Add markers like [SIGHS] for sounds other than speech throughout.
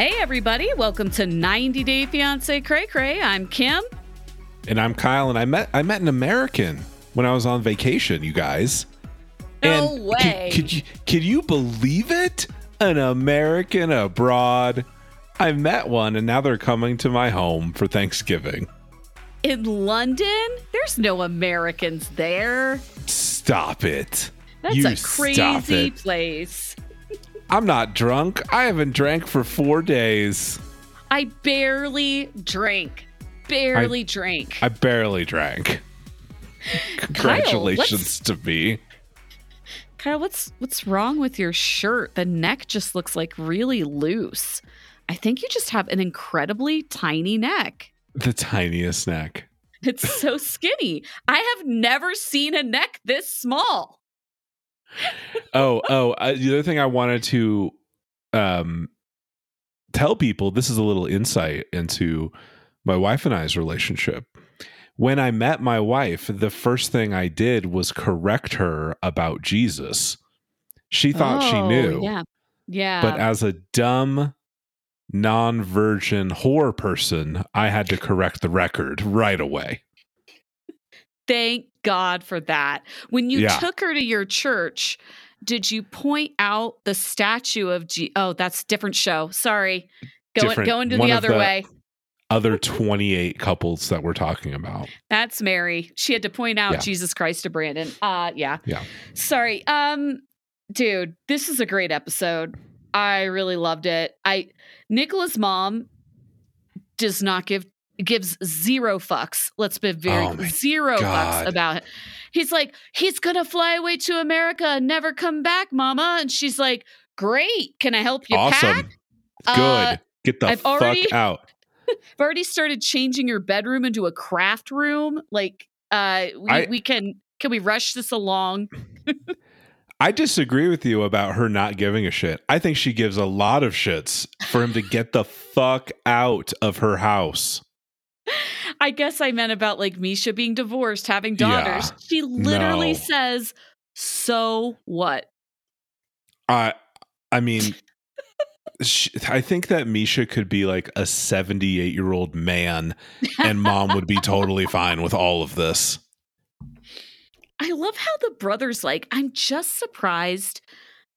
Hey, everybody. Welcome to 90 Day Fiance Cray Cray. I'm Kim. And I'm Kyle, and I met I met an American when I was on vacation, you guys. No and way. Could, could you could you believe it? An American abroad. I met one, and now they're coming to my home for Thanksgiving. In London? There's no Americans there. Stop it. That's You a crazy place. I'm not drunk. I haven't drank for four days. I barely drank. Barely drank. I barely drank. Congratulations to me. Kyle, what's what's wrong with your shirt? The neck just looks like really loose. I think you just have an incredibly tiny neck. The tiniest neck. It's so skinny. I have never seen a neck this small. Oh, oh, uh, the other thing I wanted to um tell people this is a little insight into my wife and I's relationship. When I met my wife, the first thing I did was correct her about Jesus. She thought she Oh, knew, Yeah. Yeah. but as a dumb non-virgin whore person, I had to correct the record right away. Thank God for that. When you Yeah. took her to your church, did you point out the statue of G? Oh, that's a different show. Sorry. Going Different- going to one the other the- way. Other 28 couples that we're talking about. That's Mary. She had to point out Yeah. Jesus Christ to Brandon. Uh yeah. Yeah. Sorry. Um dude, this is a great episode. I really loved it. I Nicola's mom does not give gives zero fucks. Let's be very Oh zero God. fucks about it. He's like, he's gonna fly away to America and never come back, mama. And she's like, Great. Can I help you awesome. pack? Good. Uh, Get the I've fuck already- out. [LAUGHS] I've already started changing your bedroom into a craft room. Like, uh, we, I- we can can we rush this along? I disagree with you about her not giving a shit. I think she gives a lot of shits for him to get the fuck out of her house. [LAUGHS] I guess I meant about like Misha being divorced, having Yeah. daughters. She literally No. says, "So what?" I I mean I think that Misha could be like a 78 year old man and mom would be totally [LAUGHS] fine with all of this. I love how the brothers like. I'm just surprised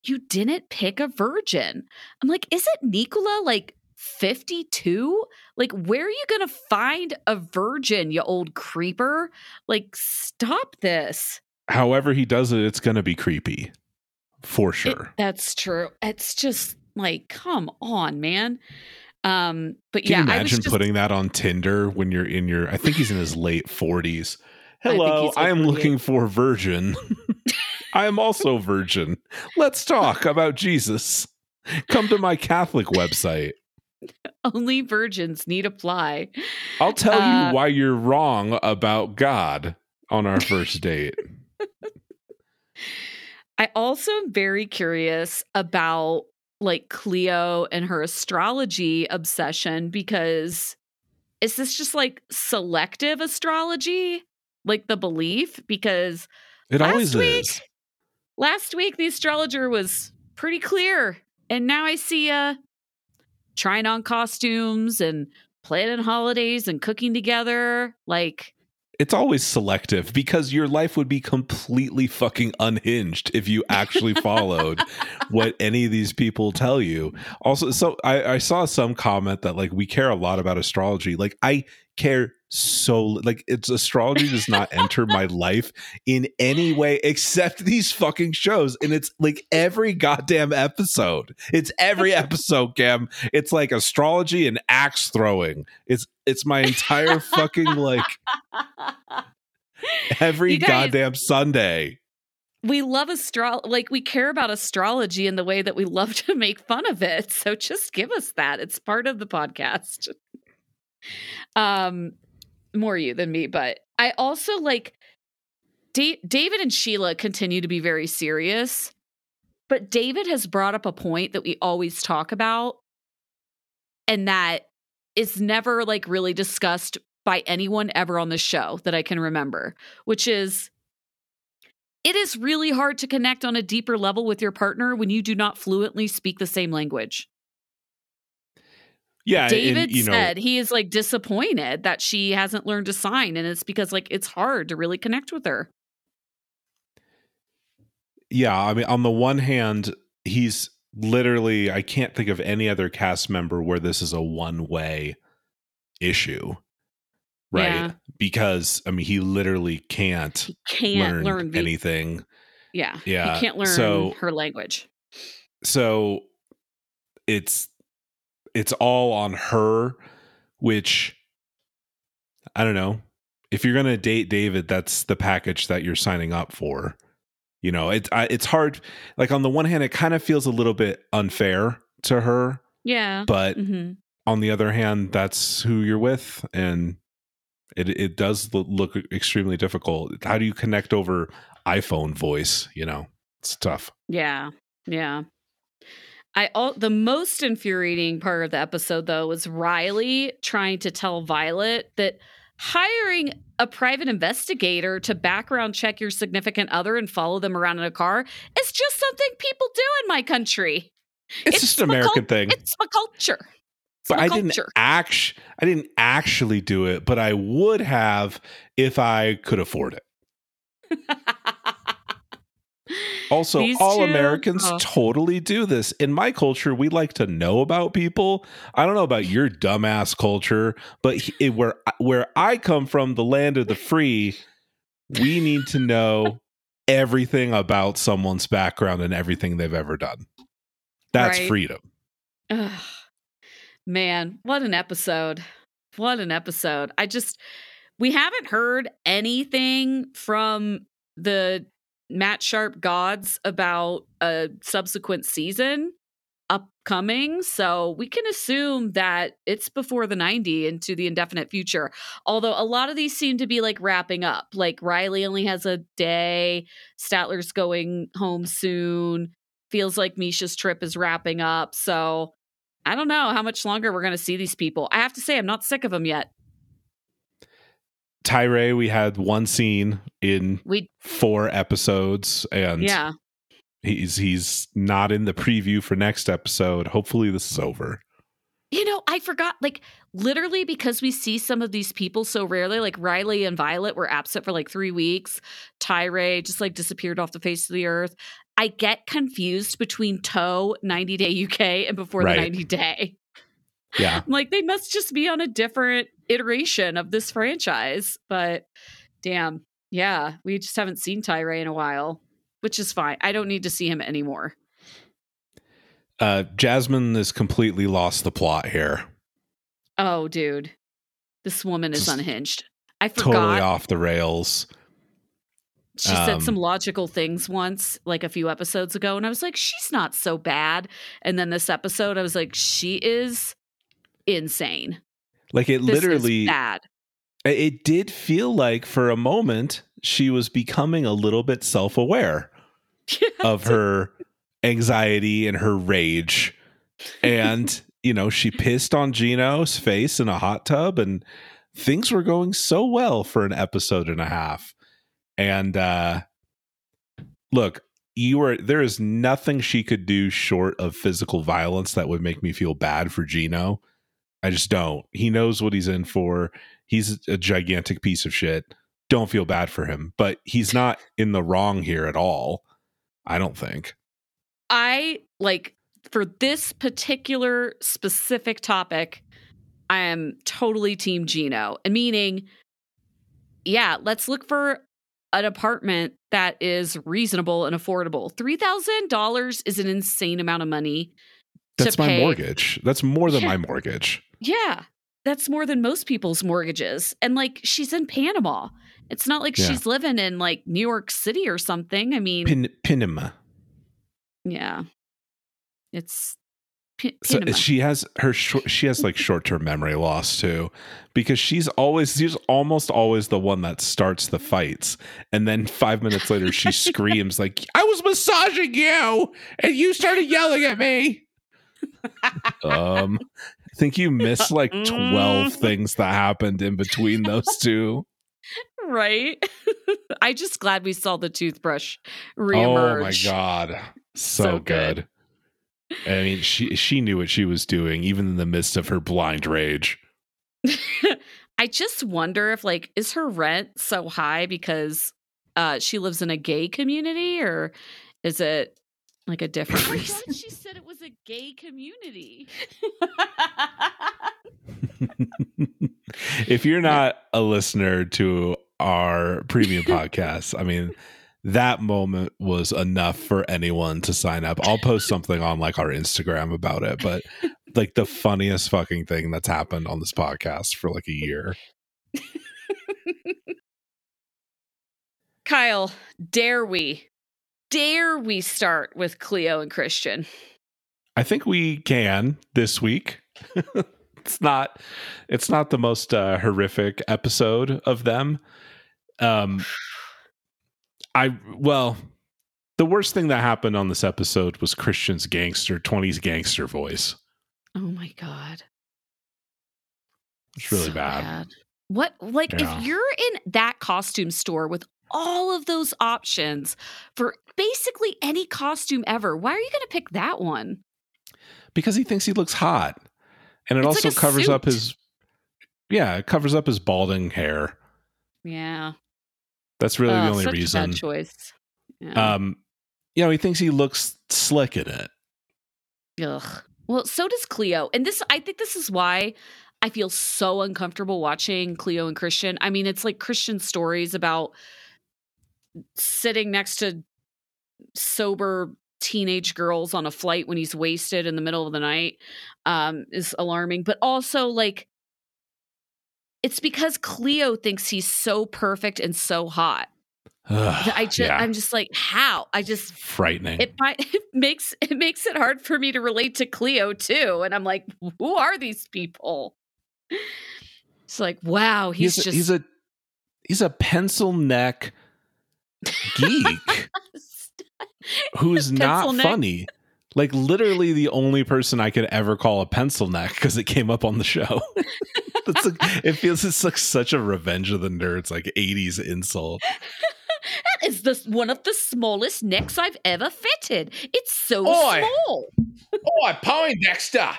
you didn't pick a virgin. I'm like, is it Nicola like 52? Like, where are you gonna find a virgin, you old creeper? Like, stop this. However he does it, it's going to be creepy. For It- sure. that's true. It's just like, come on, man. Um, but Can yeah, you I imagine just, putting that on Tinder when you're in your I think he's in his [LAUGHS] late 40s. Hello, like I am looking for virgin. [LAUGHS] I am also virgin. Let's talk about Jesus. Come to my Catholic website. [LAUGHS] only virgins need apply. I'll tell Uh, you why you're wrong about God on our first [LAUGHS] date. I also am very curious about like Cleo and her astrology obsession because is this just like selective astrology? Like the belief? Because It Last always week- is. last week the astrologer was pretty clear. And now I see uh trying on costumes and planning holidays and cooking together. Like It's always selective because your life would be completely fucking unhinged if you actually [LAUGHS] followed what any of these people tell you. Also, so I, I saw some comment that like we care a lot about astrology. Like I care so like it's astrology does not enter my life in any way except these fucking shows and it's like every goddamn episode. It's every episode cam it's like astrology and axe throwing. It's it's my entire fucking like every guys- goddamn sunday. We love astro like we care about astrology in the way that we love to make fun of it so just give us that. It's part of the podcast. Um more you than me but i also like da- david and sheila continue to be very serious but david has brought up a point that we always talk about and that is never like really discussed by anyone ever on the show that i can remember which is it is really hard to connect on a deeper level with your partner when you do not fluently speak the same language. Yeah, and, David know, said he is like disappointed that she hasn't learned to sign, and it's because like it's hard to really connect with her. yeah. I mean, on the one hand, he's literally I can't think of any other cast member where this is a one way issue, right? Yeah. Because I mean, he literally can't He can't learn, learn, the, anything. Yeah, Yeah, he can't learn so- her language. so it's it's all on her which i don't know if you're going to date david that's the package that you're signing up for you know it's it's hard like on the one hand it kind of feels a little bit unfair to her Yeah. but hmm on the other hand that's who you're with and it it does look extremely difficult how do you connect over iphone voice you know it's tough Yeah. Yeah. I all the most infuriating part of the episode though was Riley trying to tell Violet that hiring a private investigator to background check your significant other and follow them around in a car is just something people do in my country. it's, It's just an american cul- thing It's my culture. It's but my I didn't culture. act I didn't actually do it, but I would have if I could afford it. [LAUGHS] Also, These all two- Americans oh. totally do this. In my culture, we like to know about people. I don't know about your dumbass culture, but he- where where I come from, the land of the free, we need to know everything about someone's background and everything they've ever done. That's Right. freedom. Ugh. Man, what an episode. What an episode. I just, we haven't heard anything from the Matt Sharp gods about a subsequent season upcoming. So we can assume that it's before the 90 into the indefinite future. Although a lot of these seem to be like wrapping up. Like Riley only has a day, Statler's going home soon. Feels like Misha's trip is wrapping up. So I don't know how much longer we're going to see these people. I have to say, I'm not sick of them yet. Tyray, we had one scene in We, four episodes, and yeah, he's he's not in the preview for next episode. Hopefully, this is over. you know, I forgot. Like, literally, because we see some of these people so rarely. Like Riley and Violet were absent for like three weeks. Tyray just like disappeared off the face of the earth. I get confused between Toe 90 Day UK and Before Right. the 90 Day. Yeah, I'm [LAUGHS] like, they must just be on a different iteration of this franchise. But damn, yeah, we just haven't seen Tyray in a while, which is fine. I don't need to see him anymore. uh, Jasmine has completely lost the plot here. Oh, dude, this woman is Just unhinged. I forgot. Totally off the rails. she said some um, logical things once, like a few episodes ago, and I was like, she's not so bad. And then this episode, I was like, she is insane. Like it This literally, bad. it did feel like for a moment she was becoming a little bit self aware [LAUGHS] of her anxiety and her rage. And, [LAUGHS] you know, she pissed on Gino's face in a hot tub and things were going so well for an episode and a half. And uh look, you were there is nothing she could do short of physical violence that would make me feel bad for Gino. I just don't. He knows what he's in for. He's a gigantic piece of shit. Don't feel bad for him, but he's not in the wrong here at all. I don't think. I like for this particular specific topic, I am totally team Gino. And meaning, yeah, let's look for an apartment that is reasonable and affordable. $3,000 is an insane amount of money. That's my pay. mortgage. That's more than Yeah. my mortgage. Yeah. That's more than most people's mortgages. And like she's in Panama. It's not like Yeah. she's living in like New York City or something. I mean, Pin Pinima. yeah. It's P- So Panama. she has her short, she has like short term memory loss too, because she's always she's almost always the one that starts the fights, and then five minutes later she [LAUGHS] screams like I was massaging you and you started yelling at me. [LAUGHS] um, I think you missed like twelve things that happened in between those [LAUGHS] two. right? [LAUGHS] I just glad we saw the toothbrush reemerge. Oh my god, so, So good. good. I mean, she she knew what she was doing, even in the midst of her blind rage. [LAUGHS] I just wonder if like is her rent so high because uh she lives in a gay community or is it like a different reason? she said it was a gay community. [LAUGHS] if you're not a listener to our premium podcast, I mean, that moment was enough for anyone to sign up. I'll post something on like our Instagram about it, but like the funniest fucking thing that's happened on this podcast for like a year. Kyle, dare we? Dare we start with Cleo and Christian? I think we can this week. [LAUGHS] it's not it's not the most uh, horrific episode of them. Um I well, the worst thing that happened on this episode was Christian's gangster 20s gangster voice. Oh my god. It's really so bad. bad. What like yeah. if you're in that costume store with all of those options for basically any costume ever, why are you going to pick that one? Because he thinks he looks hot. And it it's also like covers suit. up his Yeah, it covers up his balding hair. Yeah. That's really the only reason. choice. Yeah. Um, you know, he thinks he looks slick in it. Ugh. Well, so does Cleo, and this I think this is why I feel so uncomfortable watching Cleo and Christian. I mean, it's like Christian stories about sitting next to sober teenage girls on a flight when he's wasted in the middle of the night um, is alarming, but also like it's because Cleo thinks he's so perfect and so hot. Ugh, [SIGHS] I just, yeah. I'm just like, how? I just frightening. It, [LAUGHS] it makes it makes it hard for me to relate to Cleo too, and I'm like, who are these people? It's like, wow, he's, he's just a, he's a he's a pencil neck geek [LAUGHS] [LAUGHS] who's not neck. funny. Like literally the only person I could ever call a pencil neck because it came up on the show. [LAUGHS] That's like, it feels it's like such a Revenge of the Nerds like '80s insult. [LAUGHS] that is the one of the smallest necks I've ever fitted. It's so Oi. small. Oi, Poindexter.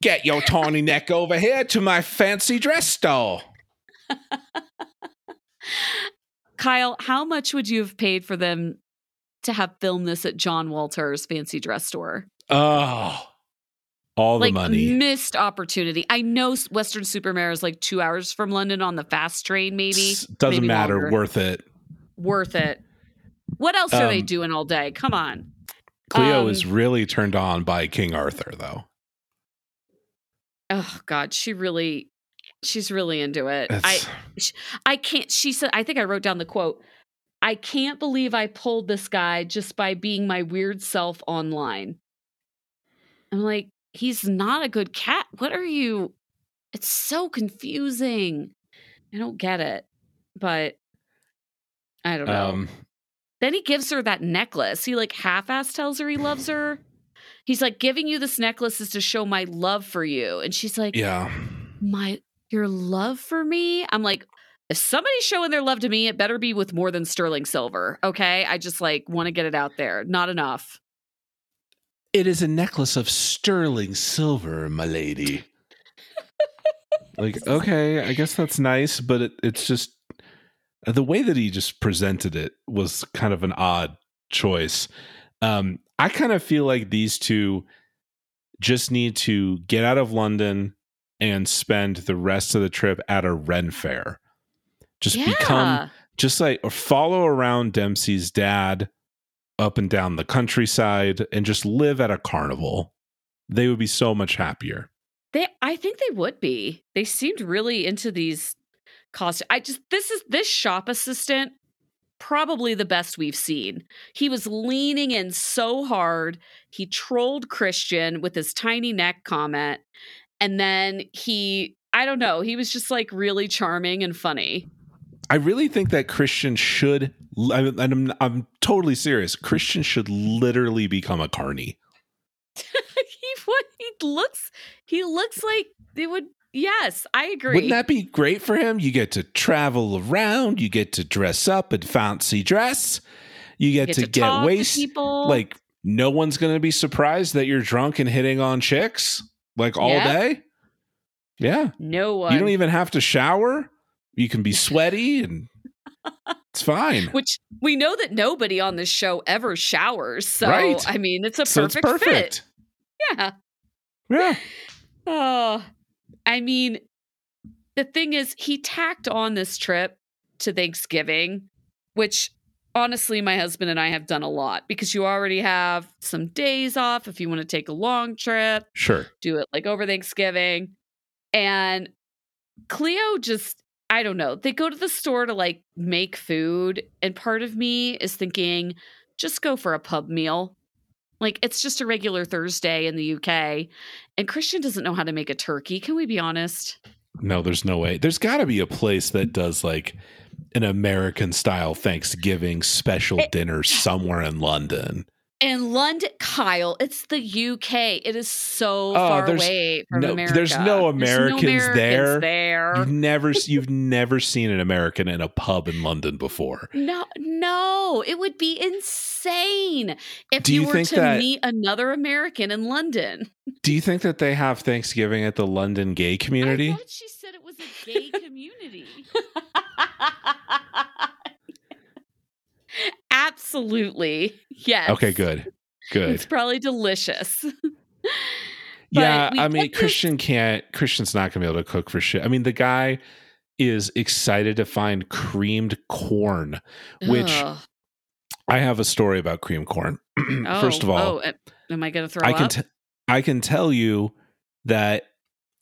Get your tiny neck over here to my fancy dress store. Kyle, how much would you have paid for them to have filmed this at John Walter's fancy dress store? Oh, all like, the money. Missed opportunity. I know Weston-super-Mare is like two hours from London on the fast train, maybe. Doesn't maybe matter. Longer. Worth it. Worth it. What else um, are they um, doing all day? Come on. Cleo um, is really turned on by King Arthur, though. Oh God, she really, she's really into it. I, I can't. She said. I think I wrote down the quote. I can't believe I pulled this guy just by being my weird self online. I'm like, he's not a good cat. What are you? It's so confusing. I don't get it, but I don't know. Um, then he gives her that necklace. He like half-ass tells her he loves her. He's like, giving you this necklace is to show my love for you. And she's like, Yeah. My your love for me? I'm like, if somebody's showing their love to me, it better be with more than sterling silver. Okay. I just like want to get it out there. Not enough. It is a necklace of sterling silver, my lady. like, [LAUGHS] okay, I guess that's nice, but it, it's just the way that he just presented it was kind of an odd choice. Um, I kind of feel like these two just need to get out of London and spend the rest of the trip at a Ren fair. Just yeah. become just like or follow around Dempsey's dad up and down the countryside and just live at a carnival, they would be so much happier. They I think they would be. They seemed really into these costumes. I just this is this shop assistant probably the best we've seen. He was leaning in so hard. He trolled Christian with his tiny neck comment. And then he, I don't know, he was just like really charming and funny. I really think that Christian should, and I'm, I'm totally serious. Christian should literally become a carny. [LAUGHS] he what he looks he looks like it would yes i agree wouldn't that be great for him you get to travel around you get to dress up in fancy dress You get, Get to, to get wasted. Like no one's going to be surprised that you're drunk and hitting on chicks like all Yeah. day. Yeah. No one. You don't even have to shower. You can be sweaty and [LAUGHS] it's fine. Which we know that nobody on this show ever showers. So Right. I mean, it's a So it's perfect, perfect. fit. Yeah. Yeah. [LAUGHS] Oh, I mean, the thing is, he tacked on this trip to Thanksgiving, which honestly, my husband and I have done a lot because you already have some days off if you want to take a long trip, Sure. do it like over Thanksgiving. And Cleo just, I don't know, they go to the store to like make food. And part of me is thinking, just go for a pub meal. Like it's just a regular Thursday in the UK. And Christian doesn't know how to make a turkey. Can we be honest? No, there's no way. There's got to be a place that does like an American style Thanksgiving special It- dinner somewhere in London. And London, Kyle, it's the UK. It is so Oh, far there's away from no- America. there's no Americans there. there. You've never you've [LAUGHS] never seen an American in a pub in London before. No, no, it would be insane if Do you, you were think to that- meet another American in London. Do you think that they have Thanksgiving at the London gay community? I thought she said it was a gay community. [LAUGHS] [LAUGHS] Absolutely, yes. Okay, good. Good. It's probably delicious. [LAUGHS] yeah, I mean, this- Christian can't. Christian's not going to be able to cook for shit. I mean, the guy is excited to find creamed corn, which Ugh. I have a story about creamed corn. [CLEARS THROAT] First oh, of Oh, all, oh, am- I going to throw I can up? t- I can tell you that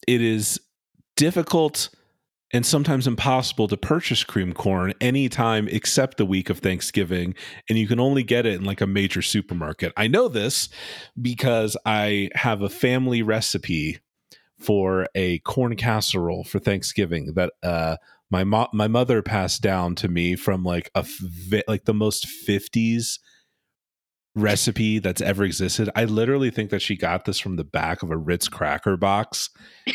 it is difficult and sometimes impossible to purchase cream corn anytime except the week of Thanksgiving and you can only get it in like a major supermarket. I know this because I have a family recipe for a corn casserole for Thanksgiving that uh my mo- my mother passed down to me from like a fi- like the most 50s recipe that's ever existed. I literally think that she got this from the back of a Ritz cracker box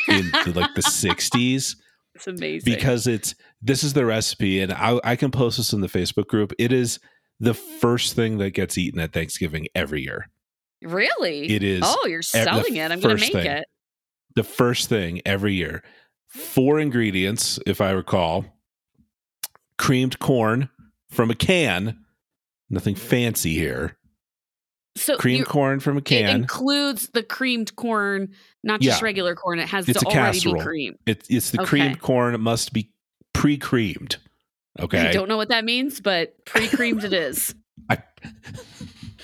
in the, like the [LAUGHS] 60s it's amazing. because it's this is the recipe and I, I can post this in the Facebook group. It is the first thing that gets eaten at Thanksgiving every year. really, It is Oh, you're selling it. I'm going to make thing. it. the first thing every year. Four ingredients, if I recall. Creamed corn from a can. Nothing fancy here. So Creamed corn from a it can. includes the creamed corn, not just Yeah. regular corn. It has It's to already casserole. be creamed. It's it's the Okay. creamed corn. It must be pre-creamed. Okay. I don't know what that means, but pre-creamed it is. [LAUGHS] I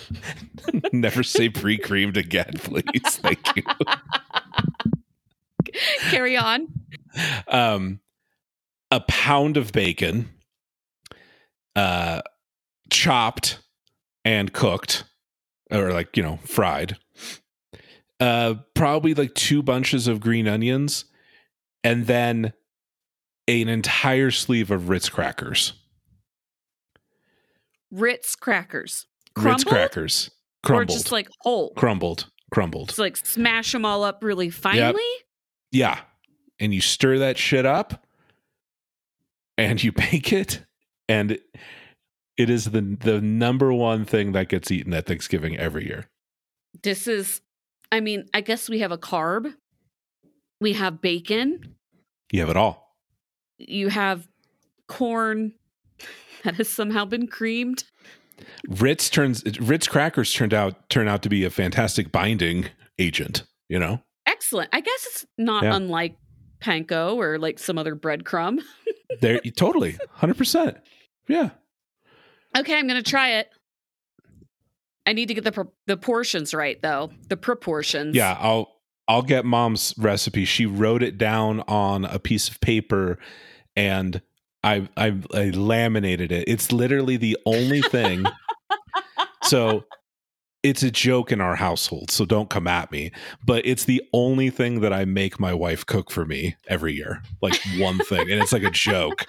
[LAUGHS] never say pre-creamed again, please. Thank you. [LAUGHS] Carry on. Um, a pound of bacon, uh, chopped and cooked, or like you know fried. Uh, probably like two bunches of green onions, and then an entire sleeve of Ritz crackers. Ritz crackers. Ritz crackers Crumbled? Or just like whole. crumbled, crumbled. Just like smash them all up really finely. Yeah. And you stir that shit up and you [LAUGHS] bake it and it is the the number one thing that gets eaten at Thanksgiving every year. This is, I mean, I guess we have a carb. We have bacon. You have it all. You have corn [LAUGHS] that has somehow been creamed. Ritz turns Ritz crackers turned out turn out to be a fantastic binding agent, you know? Excellent. I guess it's not Yeah. unlike panko or like some other breadcrumb. [LAUGHS] There totally 100%. Yeah. Okay, I'm going to try it. I need to get the pro- the portions right though. The proportions. Yeah, I'll I'll get mom's recipe. She wrote it down on a piece of paper and I I, I laminated it. It's literally the only thing. [LAUGHS] so it's a joke in our household, so don't come at me. But it's the only thing that I make my wife cook for me every year. Like one thing. And it's like a joke.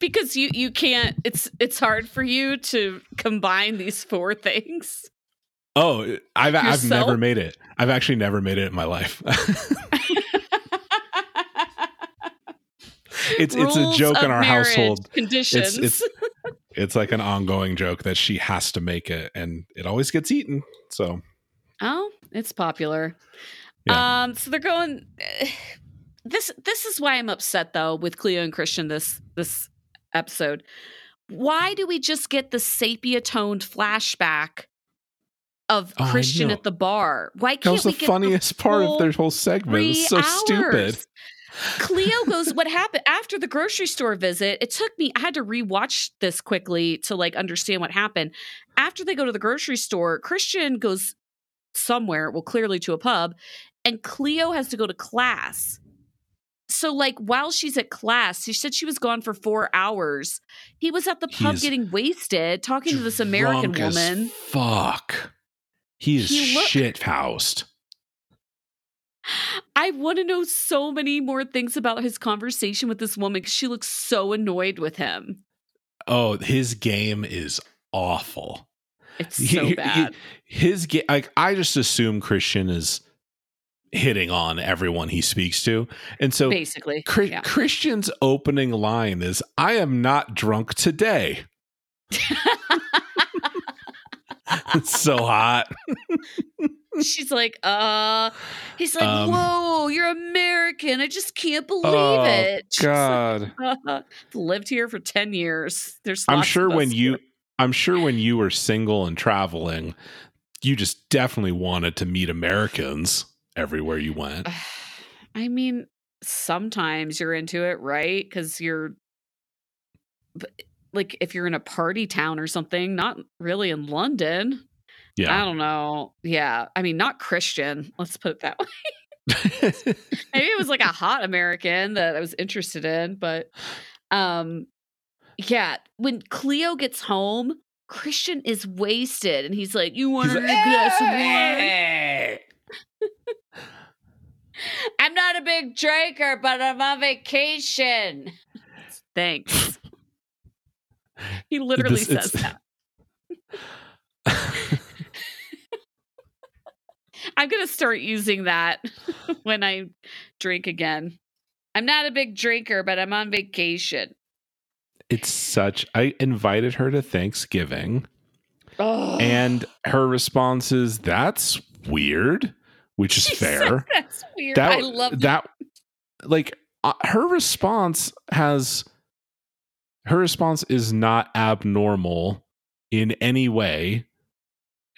Because you you can't it's it's hard for you to combine these four things. Oh, I've I've never made it. I've actually never made it in my life. [LAUGHS] it's it's a joke in our marriage, household. Conditions. it's- It's like an ongoing joke that she has to make it, and it always gets eaten. So, oh, it's popular. Yeah. Um, so they're going. [SIGHS] This this is why I'm upset though with Cleo and Christian this this episode. Why do we just get the sepia toned flashback of Oh, Christian at the bar? Why can't was the we get the funniest part of their whole segment. It's so three stupid. Cleo goes, [LAUGHS] What happened after the grocery store visit? It took me, I had to rewatch this quickly to like understand what happened. After they go to the grocery store, Christian goes somewhere, well, clearly to a pub, and Cleo has to go to class. So, like, while she's at class, she said she was gone for four hours. He was at the pub He's getting wasted, talking to this American woman. Fuck. He is He look- shit housed. I want to know so many more things about his conversation with this woman because she looks so annoyed with him. Oh, his game is awful. It's so he- bad. his game, like I just assume Christian is hitting on everyone he speaks to, and so Basically. Yeah. Christian's opening line is, "I am not drunk today." it's so hot. She's like, uh, he's like, Um, whoa, you're American. I just can't believe Oh, it. She's like, God, [LAUGHS] lived here for 10 years. There's I'm sure when you, here. I'm sure when you were single and traveling, you just definitely wanted to meet Americans everywhere you went. [SIGHS] I mean, sometimes you're into it, right? Because you're like, if you're in a party town or something, not really in London. Yeah. I don't know. Yeah. I mean, not Christian. Let's put it that [LAUGHS] way. Maybe it was like a hot American that I was interested in, but um yeah, when Cleo gets home, Christian is wasted and he's like, You want a glass of wine? "Hey!" I'm not a big drinker, but I'm on vacation. Thanks. [LAUGHS] He literally This- says it's- that. [LAUGHS] I'm going to start using that [LAUGHS] when I drink again. I'm not a big drinker, but I'm on vacation. it's such. I invited her to Thanksgiving, Oh. and her response is, "That's weird," which is [LAUGHS] She fair. said That's weird. that I love that like uh, her response has her response is not abnormal in any way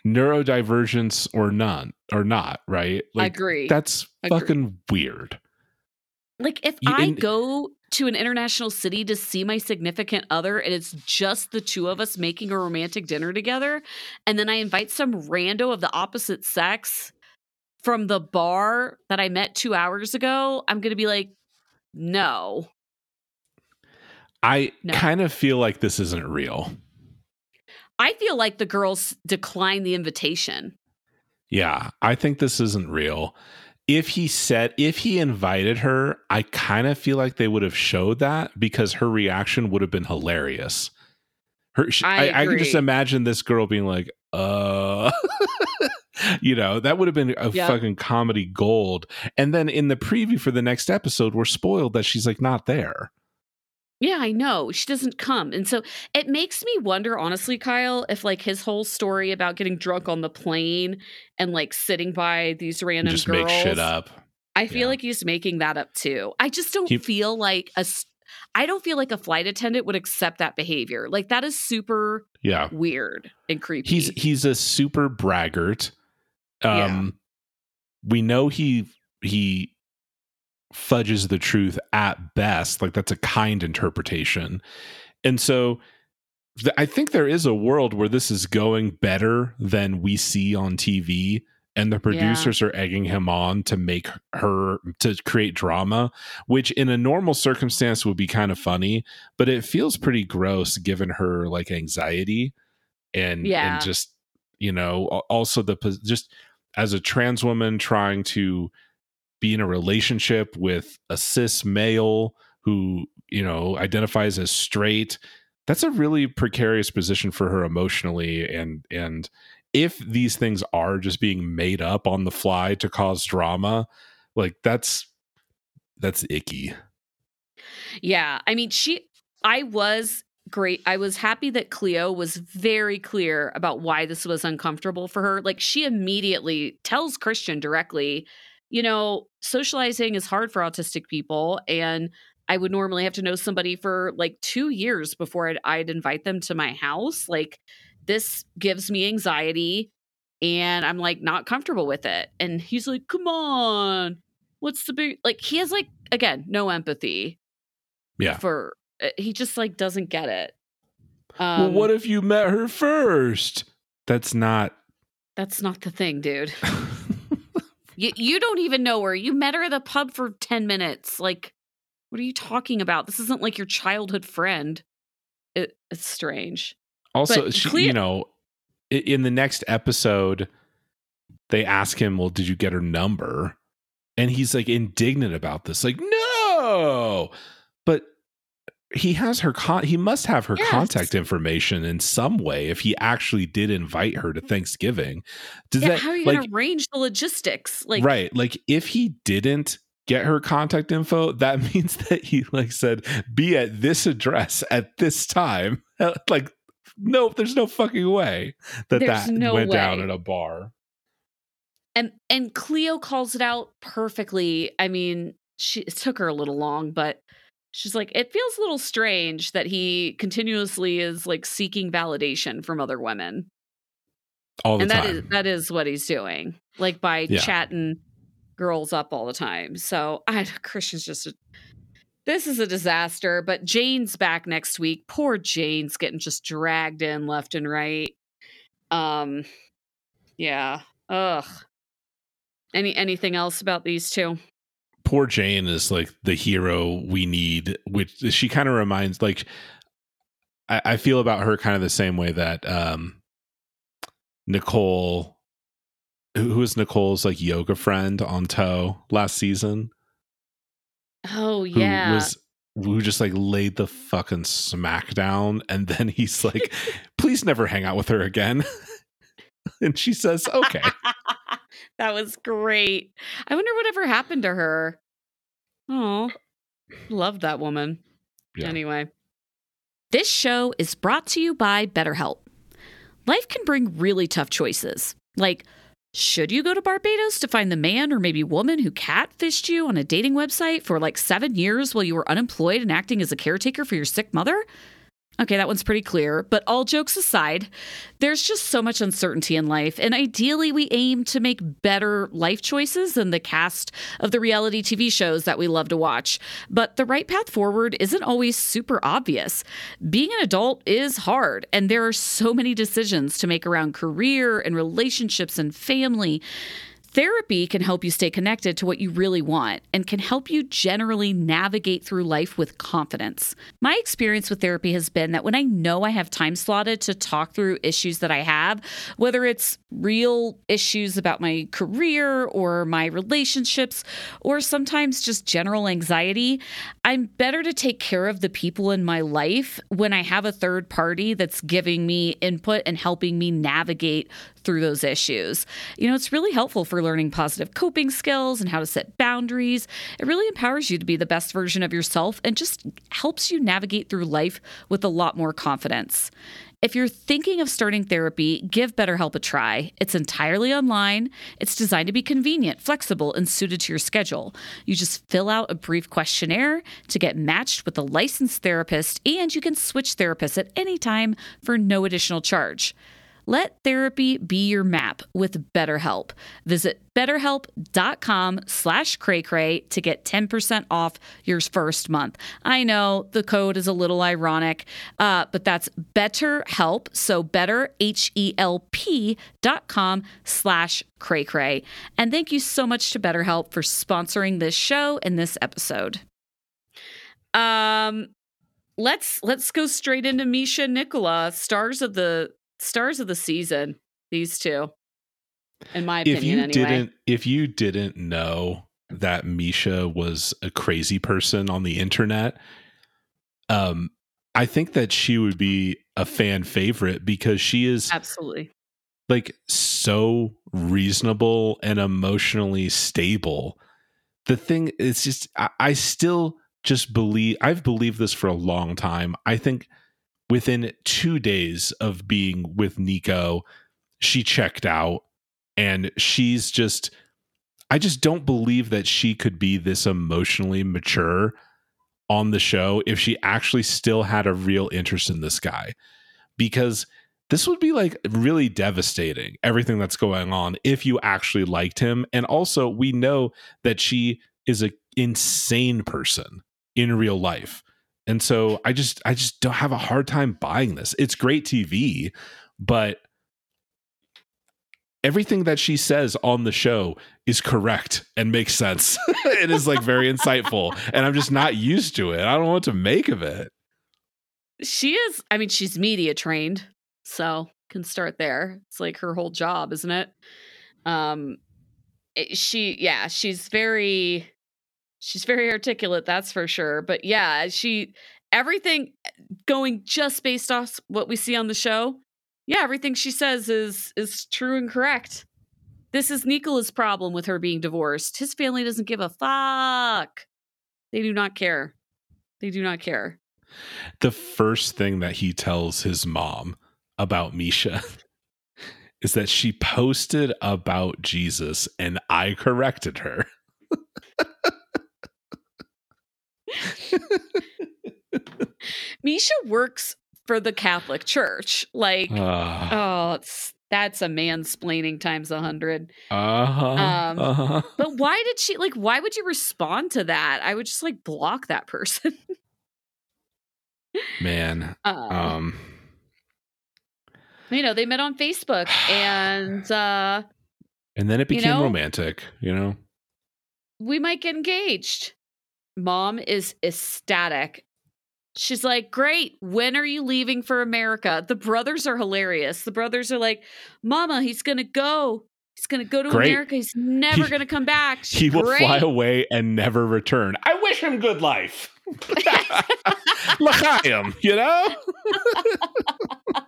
neurodivergence or none or not right I like agree. that's Agree. fucking weird Like if You- I and- go to an international city to see my significant other and it's just the two of us making a romantic dinner together and then I invite some rando of the opposite sex from the bar that I met 2 hours ago, I'm going to be like no. i No. kind of feel like this isn't real I feel like the girls declined the invitation. yeah i think this isn't real if he said if he invited her i kind of feel like they would have showed that because her reaction would have been hilarious her sh I I, I, can just imagine this girl being like uh [LAUGHS] you know that would have been a Yep. fucking comedy gold and then in the preview for the next episode we're spoiled that she's like not there Yeah, I know. She doesn't come. And so it makes me wonder, honestly, Kyle, if like his whole story about getting drunk on the plane and like sitting by these random just girls. make shit up I feel Yeah. like he's making that up too. I just don't He- feel like a I don't feel like a flight attendant would accept that behavior. Like that is super yeah weird and creepy. he's he's a super braggart um Yeah. we know he he fudges the truth at best like that's a kind interpretation and so th- i think there is a world where this is going better than we see on tv and the producers are egging him on to make her to create drama which in a normal circumstance would be kind of funny but it feels pretty gross given her like anxiety and Yeah. and just you know also the just as a trans woman trying to be in a relationship with a cis male who you know identifies as straight that's a really precarious position for her emotionally and and if these things are just being made up on the fly to cause drama like that's that's icky Yeah. I mean, she, I was great. I was happy that Cleo was very clear about why this was uncomfortable for her. Like she immediately tells Christian directly, you know, socializing is hard for autistic people and I would normally have to know somebody for like 2 years before I'd, I'd invite them to my house. Like this gives me anxiety and I'm like not comfortable with it. And he's like, "Come on. What's the big like he has like again, no empathy Yeah. for uh, he just like doesn't get it. well, Um, what if you met her first? That's not. That's not the thing, dude. [LAUGHS] You you don't even know her. You met her at the pub for 10 minutes. Like what are you talking about? This isn't like your childhood friend. It, it's strange. Also, But she, you know, in the next episode, they ask him, "Well, did you get her number?" And he's like indignant about this, like, "No," but he has her con- he must have her Yes. contact information in some way if he actually did invite her to Thanksgiving. Does yeah, that how are you like gonna arrange the logistics? Like right like if he didn't get her contact info that [LAUGHS] means that he like said be at this address at this time [LAUGHS] like no there's no fucking way that There's that no went down way. at a bar and and Cleo calls it out perfectly. I mean, she it took her a little long, but she's like, it feels a little strange that he continuously is like seeking validation from other women. all the and that time is that is what he's doing like by Yeah. chatting girls up all the time so i christian's just a, this is a disaster but jane's back next week. Poor jane's getting just dragged in left and right. Um yeah. Ugh. Any anything else about these two? Poor jane is like the hero we need which she kind of reminds like I, I feel about her kind of the same way that um nicole who was nicole's like yoga friend on toe last season oh yeah. was who just like laid the fucking smack down and then he's like [LAUGHS] please never hang out with her again. [LAUGHS] And she says okay. [LAUGHS] That was great. I wonder whatever happened to her. Oh love that woman. Yeah. Anyway, this show is brought to you by BetterHelp. Life can bring really tough choices, like should you go to Barbados to find the man or maybe woman who catfished you on a dating website for like seven years while you were unemployed and acting as a caretaker for your sick mother? Okay, that one's pretty clear. But all jokes aside, there's just so much uncertainty in life. And ideally, we aim to make better life choices than the cast of the reality TV shows that we love to watch. But the right path forward isn't always super obvious. Being an adult is hard, and there are so many decisions to make around career and relationships and family. Therapy can help you stay connected to what you really want and can help you generally navigate through life with confidence. My experience with therapy has been that when I know I have time slotted to talk through issues that I have, whether it's real issues about my career or my relationships, or sometimes just general anxiety, I'm better to take care of the people in my life when I have a third party that's giving me input and helping me navigate through those issues. You know, it's really helpful for learning positive coping skills and how to set boundaries. It really empowers you to be the best version of yourself and just helps you navigate through life with a lot more confidence. If you're thinking of starting therapy, give BetterHelp a try. It's entirely online. It's designed to be convenient, flexible, and suited to your schedule. You just fill out a brief questionnaire to get matched with a licensed therapist, and you can switch therapists at any time for no additional charge. Let therapy be your map with BetterHelp. Visit betterhelp.com slash cray to get 10% off your first month. I know the code is a little ironic, uh, but that's BetterHelp. So better, H-E-L-P dot com slash cray And thank you so much to BetterHelp for sponsoring this show and this episode. Um, let's let's go straight into Misha Nicola, stars of the stars of the season. These two, in my opinion, if you anyway. didn't if you didn't know that misha was a crazy person on the internet um i think that she would be a fan favorite because she is Absolutely. like so reasonable and emotionally stable the thing is just I, I still just believe i've believed this for a long time i think within two days of being with Nico, she checked out and she's just I just don't believe that she could be this emotionally mature on the show if she actually still had a real interest in this guy. Because this would be like really devastating, everything that's going on, if you actually liked him. And also, we know that she is an insane person in real life. And so I just I just don't have a hard time buying this. It's great TV, but everything that she says on the show is correct and makes sense. [LAUGHS] it is like very insightful. And I'm just not used to it. I don't know what to make of it. She is, I mean, she's media trained, so can start there. It's like her whole job, isn't it? Um she yeah, she's very she's very articulate, that's for sure. But yeah, she everything eh, going just based off what we see on the show yeah, everything she says is is true and correct. This is Nicholas' problem with her being divorced. His family doesn't give a fuck. They do not care. They do not care. The first thing that he tells his mom about Misha [LAUGHS] is that she posted about Jesus and I corrected her. [LAUGHS] [LAUGHS] Misha works for the Catholic Church. Like, uh, oh, it's that's a mansplaining times a hundred. Uh-huh, um, uh-huh. But why did she like? Why would you respond to that? I would just like block that person. [LAUGHS] Man, uh, um, you know they met on Facebook [SIGHS] and uh and then it became you know, romantic. You know, we might get engaged. Mom is ecstatic She's like, Great. When are you leaving for America? The brothers are hilarious. The brothers are like, Mama, he's going to go. He's going to go to Great. America. He's never going to come back. She's he will great. fly away and never return. I wish him good life. [LAUGHS] L'chaim, you know? [LAUGHS]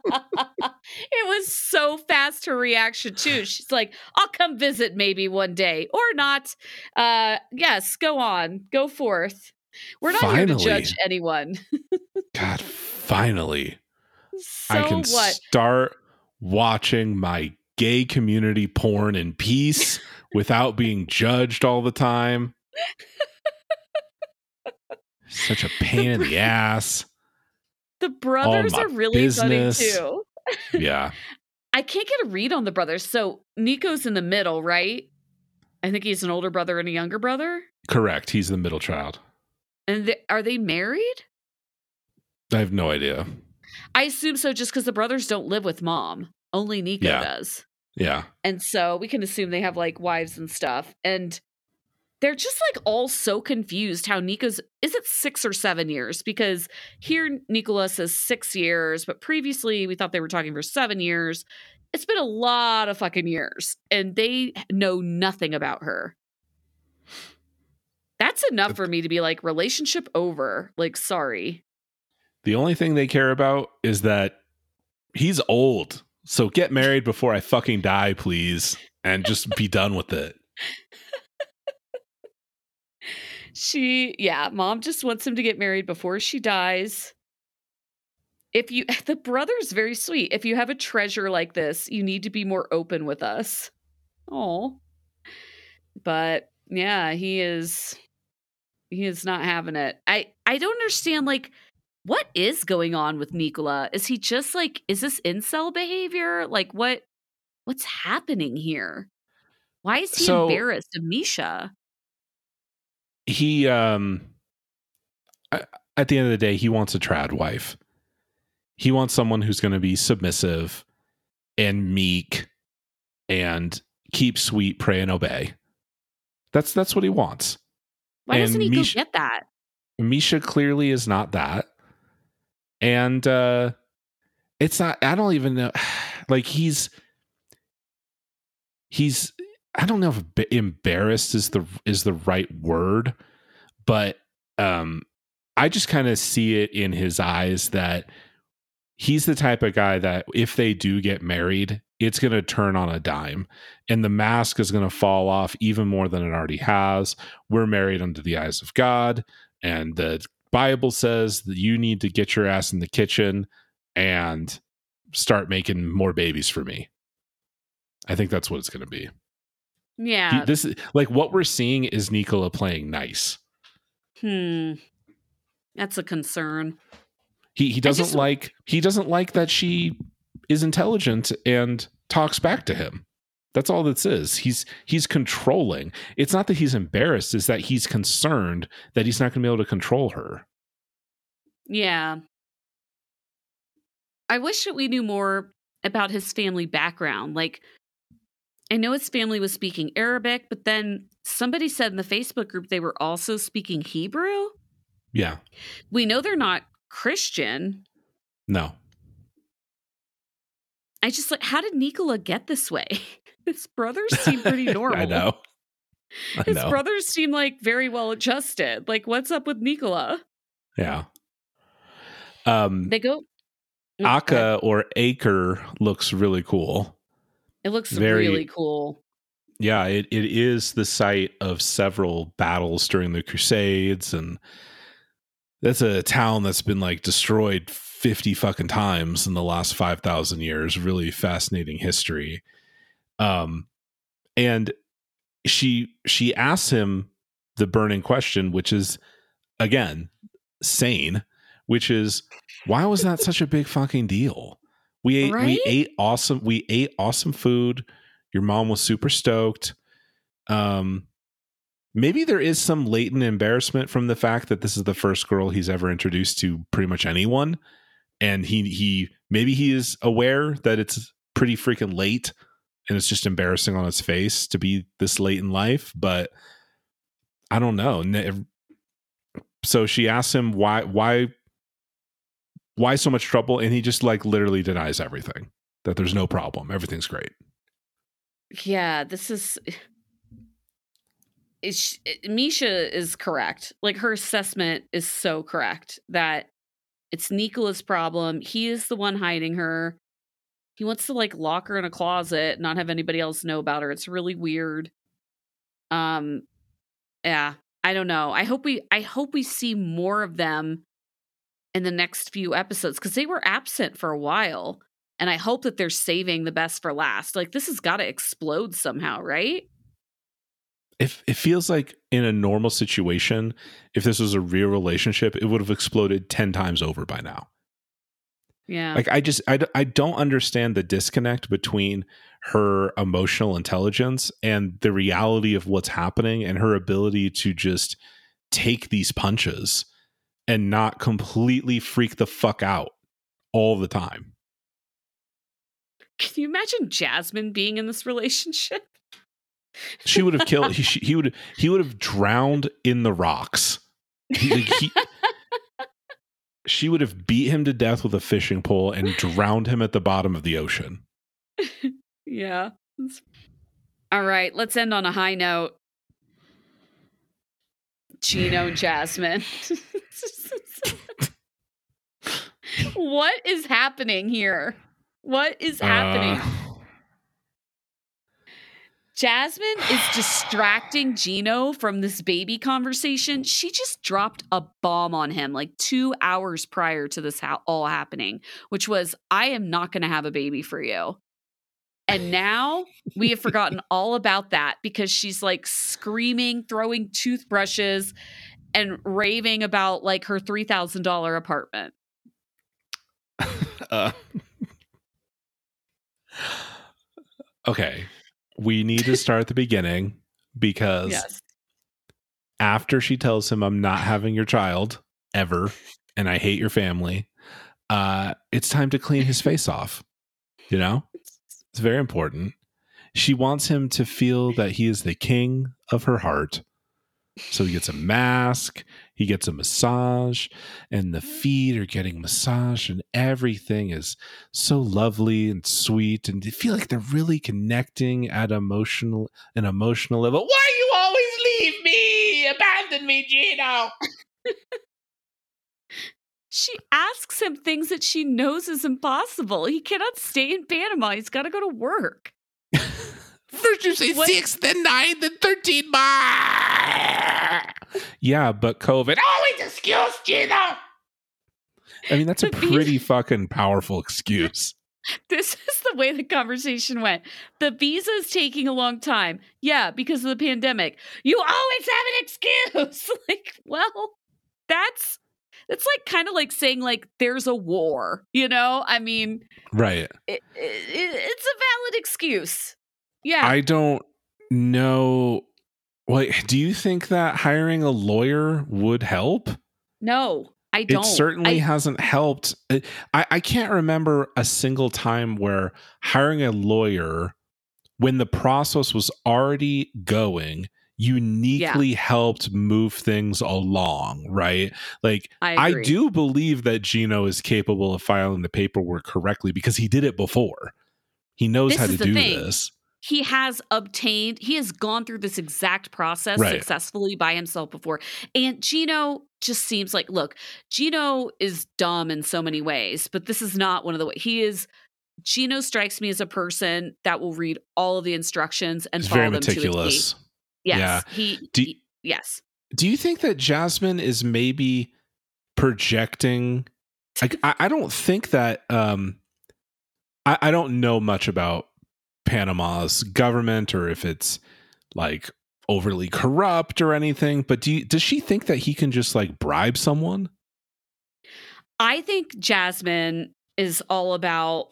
it was so fast her reaction too. She's like, "I'll come visit maybe one day or not." Uh yes, go on. Go forth. We're not finally. here to judge anyone. [LAUGHS] God, finally. So I can what? start watching my gay community porn in peace without being judged all the time. Such a [LAUGHS] pain in the ass. The brothers are really business. funny too. yeah. [LAUGHS] I can't get a read on the brothers. So Nico's in the middle, right? I think he's an older brother and a younger brother. Correct. He's the middle child. And they, are they married? I have no idea. I assume so just because the brothers don't live with mom. Only Nico yeah. does. Yeah. And so we can assume they have like wives and stuff. And they're just like all so confused how Nico's is it six or seven years? Because here Nicholas says six years, but previously we thought they were talking for seven years. It's been a lot of fucking years, and they know nothing about her. That's enough for me to be like, relationship over. Like, sorry. The only thing they care about is that he's old. So get married before I fucking die, please. And just be done with it. She, yeah, mom just wants him to get married before she dies. If you, [LAUGHS] the brother's very sweet. If you have a treasure like this, you need to be more open with us. Oh, but yeah, he is he is not having it. I I don't understand like what is going on with Nikola? Is he just like is this incel behavior? Like what what's happening here? Why is he so, embarrassed of Misha? He um at the end of the day he wants a trad wife. He wants someone who's going to be submissive and meek and keep sweet, pray and obey. That's that's what he wants. Why and doesn't he Misha, go get that? Misha clearly is not that. And uh it's not I don't even know [SIGHS] like he's he's I don't know if embarrassed is the is the right word, but um I just kind of see it in his eyes that he's the type of guy that if they do get married, it's going to turn on a dime and the mask is going to fall off even more than it already has. We're married under the eyes of God, and the Bible says that you need to get your ass in the kitchen and start making more babies for me. I think that's what it's going to be. Yeah. This is like what we're seeing is Nicola playing nice. hmm. That's a concern. He he doesn't just- like he doesn't like that she is intelligent and talks back to him. That's all this is. He's he's controlling. It's not that he's embarrassed, it's that he's concerned that he's not going to be able to control her. Yeah. I wish that we knew more about his family background. Like, I know his family was speaking Arabic, but then somebody said in the Facebook group they were also speaking Hebrew. Yeah. We know they're not Christian. No. I just like, how did Nicola get this way? [LAUGHS] His brothers seem [LAUGHS] pretty normal. I know. I His know. brothers seem like very well adjusted. Like, what's up with Nicola? yeah. Um They go. Akko or Acre looks really cool. It looks very- really cool. Yeah, it, it is the site of several battles during the Crusades, and that's a town that's been like destroyed 50 fucking times in the last 5,000 years. Really fascinating history. Um, and she she asks him the burning question, which is again sane, which is why was that such a big fucking deal? We ate Right? we ate awesome we ate awesome food. Your mom was super stoked. Um maybe there is some latent embarrassment from the fact that this is the first girl he's ever introduced to pretty much anyone and he he maybe he is aware that it's pretty freaking late and it's just embarrassing on his face to be this late in life but i don't know so she asks him why why why so much trouble and he just like literally denies everything that there's no problem everything's great Yeah, this is. Is eh, Misha is correct. Like her assessment is so correct that it's Nicola's problem. He is the one hiding her. He wants to like lock her in a closet, not have anybody else know about her. It's really weird. Um, yeah, I don't know. I hope we I hope we see more of them in the next few episodes because they were absent for a while. And I hope that they're saving the best for last. Like this has got to explode somehow, right? if it feels like in a normal situation if this was a real relationship it would have exploded 10 times over by now Yeah. like i just I, I don't understand the disconnect between her emotional intelligence and the reality of what's happening and her ability to just take these punches and not completely freak the fuck out all the time Can you imagine Jasmine being in this relationship? she would have killed [LAUGHS] he, she- he would he would have drowned in the rocks He- like, he- she would have beat him to death with a fishing pole and drowned him at the bottom of the ocean [LAUGHS] yeah. All right, let's end on a high note. And [SIGHS] Jasmine. [LAUGHS] what is happening here? What is happening? Uh, Jasmine is distracting Gino from this baby conversation. She just dropped a bomb on him like two hours prior to this ha- all happening, which was, I am not going to have a baby for you. And now we have forgotten [LAUGHS] all about that because she's like screaming, throwing toothbrushes, and raving about like her $3,000 apartment. [LAUGHS] uh, okay we need to [LAUGHS] start at the beginning because Yes. after she tells him i'm not having your child ever and i hate your family uh it's time to clean his face off you know? It's very important. She wants him to feel that he is the king of her heart so he gets a mask he gets a massage and the mm-hmm. feet are getting massaged and everything is so lovely and sweet and they feel like they're really connecting at emotional an emotional level why you always leave me abandon me gino She asks him things that she knows is impossible. He cannot stay in Panama. He's got to go to work. First you say What- six, then nine, then thirteen more. Yeah, but COVID. Always excuse, Gino. I mean, that's a [LAUGHS] The visa- pretty fucking powerful excuse. [LAUGHS] This is the way the conversation went. The visa is taking a long time. Yeah, because of the pandemic. You always have an excuse. [LAUGHS] like, well, that's that's like kind of like saying like there's a war, you know? I mean, Right. it, it, it's a valid excuse. Yeah. I don't know. Like, do you think that hiring a lawyer would help? no, I don't. It certainly I- hasn't helped. I, I can't remember a single time where hiring a lawyer, when the process was already going, uniquely helped move things along, right? Like, I, I, do believe that Gino is capable of filing the paperwork correctly because he did it before. He knows This how to do thing. this. He has obtained he has gone through this exact process Right. successfully by himself before and gino just seems like look gino is dumb in so many ways but this is not one of the ways he is gino strikes me as a person that will read all of the instructions and He's follow very them to a T. meticulous. yes Yeah. he, Do- he- yes Do you think that Jasmine is maybe projecting? Like, [LAUGHS] I, I don't think that. Um, I, I don't know much about Panama's government or if it's like overly corrupt or anything. But do you, does she think that he can just like bribe someone? I think Jasmine is all about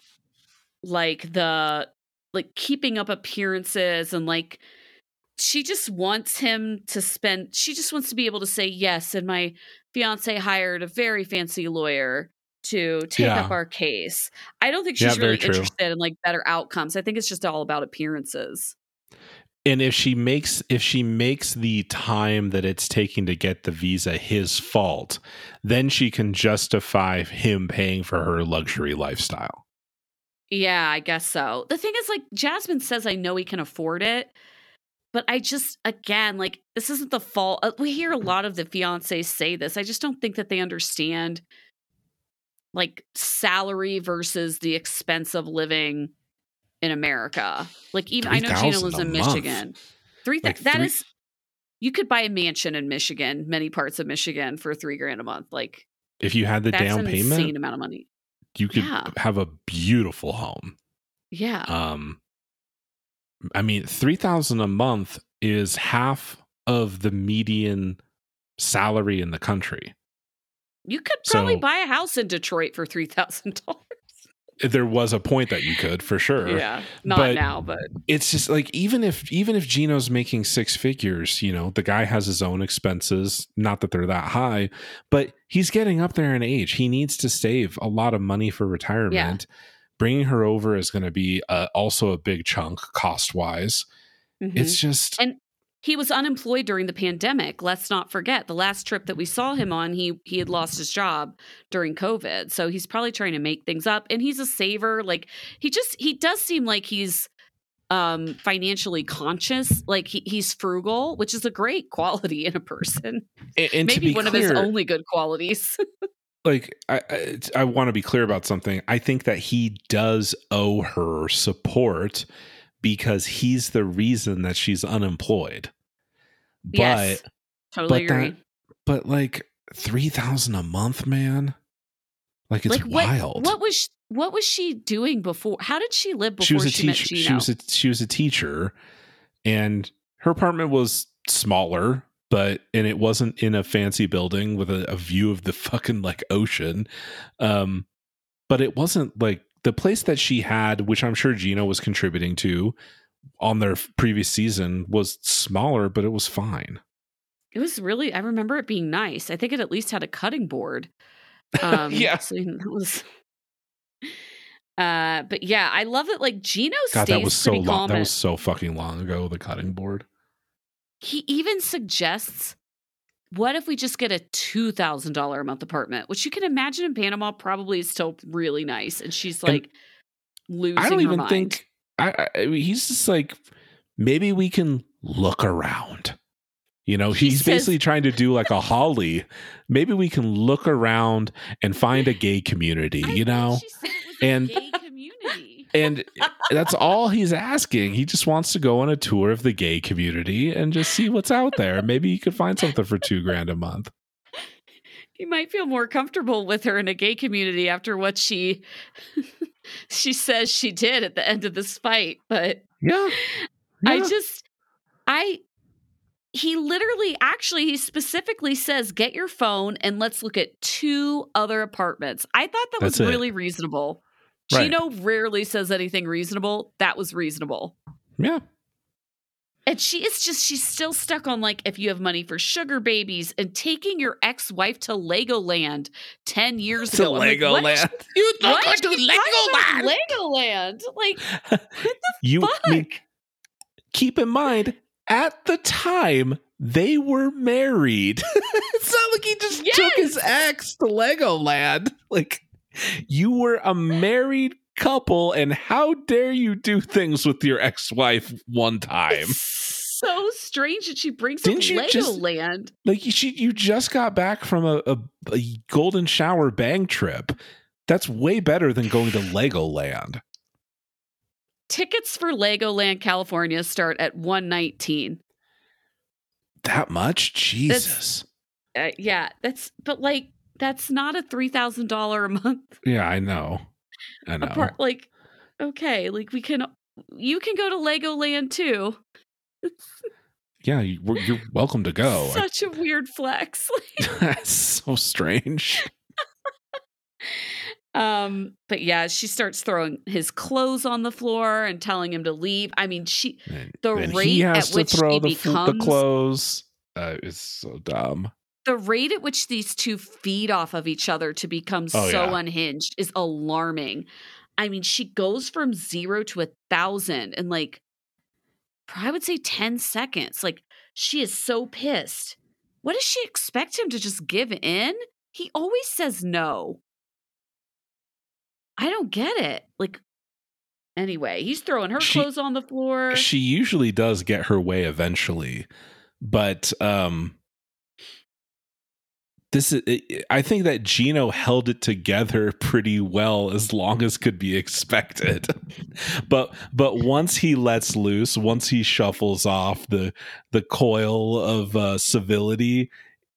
like the like keeping up appearances and like she just wants him to spend she just wants to be able to say yes and my fiance hired a very fancy lawyer to take Yeah. up our case. I don't think she's very really true. interested in like better outcomes. I think it's just all about appearances. And if she makes if she makes the time that it's taking to get the visa his fault, then she can justify him paying for her luxury lifestyle. Yeah, I guess so. The thing is, like, Jasmine says, I know he can afford it. But I just, again, like, this isn't the fault. uh, We hear a lot of the fiancés say this. I just don't think that they understand, like, salary versus the expense of living in America. Like, even, I know Gino lives in month. Michigan. Three, Like that three- is, you could buy a mansion in Michigan, many parts of Michigan, for three grand a month. Like, If you had the down payment, insane amount of money. you could Yeah. have a beautiful home. Yeah. Um, I mean, three thousand a month is half of the median salary in the country. You could probably So- buy a house in Detroit for three thousand dollars. There was a point that you could for sure. Yeah, not But- now, but It's just like even if even if Gino's making six figures, you know, the guy has his own expenses. Not that they're that high, but he's getting up there in age. He needs to save a lot of money for retirement. Bringing her over is going to be uh, also a big chunk cost wise. Mhm. It's just And- he was unemployed during the pandemic. Let's not forget the last trip that we saw him on. He he had lost his job during COVID, so he's probably trying to make things up. And he's a saver. Like he just he does seem like he's um financially conscious like he, he's frugal which is a great [LAUGHS] quality in a person and, and maybe be one clear, of his only good qualities [LAUGHS] like I, I, I want to be clear about something. I think that he does owe her support because he's the reason that she's unemployed. But yes totally but that- but like three thousand a month, man. Like it's like what, wild. what was sh- what was she doing before how did she live before she was a she met teacher. She was a she was a teacher, and her apartment was smaller, but and it wasn't in a fancy building with a, a view of the fucking like ocean. Um, but it wasn't like the place that she had, which I'm sure Gino was contributing to on their previous season, was smaller, but it was fine. It was really. I remember it being nice. I think it at least had a cutting board. [LAUGHS] Um, Yeah. so that was. [LAUGHS] Uh, but yeah, I love it. Like Gino God, stays that was so long. That was so fucking long ago. The cutting board. he even suggests, "What if we just get a two thousand dollar a month apartment?" Which you can imagine in Panama probably is still really nice. And she's And like losing I don't even mind. think I, I mean, he's just like maybe we can look around. You know, He he's says- basically trying to do like a [LAUGHS] Holly. Maybe we can look around and find a gay community, I you know? she said it was a And- gay community. And [LAUGHS] that's all he's asking. He just wants to go on a tour of the gay community and just see what's out there. Maybe he could find something for two grand a month. he might feel more comfortable with her in a gay community after what she [LAUGHS] she says she did at the end of this fight. But Yeah. I just I he literally actually he specifically says get your phone and let's look at two other apartments. I thought that was it. really reasonable. Right. Gino rarely says anything reasonable. That was reasonable. Yeah. And she is just, she's still stuck on like, if you have money for sugar babies and taking your ex wife to Legoland 10 years ago. I'm like, what? [LAUGHS] You What? She's talking about Legoland. Like, [LAUGHS] You fuck? I mean, keep in mind, at the time, they were married. [LAUGHS] it's not like he just took his ex to Legoland. Like, you were a married couple, and how dare you do things with your ex wife one time? So strange that she brings Didn't you up just- Legoland. Like, she, you just got back from a, a, a golden shower bang trip. That's way better than going to Legoland. Tickets for Legoland California start at 119. That much? Jesus. Uh, yeah, that's, but like, that's not a $3,000 a month Yeah, I know. I know. apart. Like, okay, like we can, you can go to Legoland too. yeah, you, you're welcome to go. [LAUGHS] Such a weird flex. That's [LAUGHS] [LAUGHS] so strange. um, but yeah, she starts throwing his clothes on the floor and telling him to leave. I mean, she The and rate at to which he the, fl- the becomes- clothes. Uh, is so dumb. The rate at which these two feed off of each other to become Oh, so yeah. unhinged is alarming. I mean, she goes from zero to a thousand in like, I would say 10 seconds. Like, she is so pissed. What does she expect him to just give in? He always says no. I don't get it. Like, anyway, he's throwing her She- clothes on the floor. She usually does get her way eventually, but um, this is. I think that Gino held it together pretty well as long as could be expected. [LAUGHS] but but once he lets loose, once he shuffles off the the coil of uh, civility,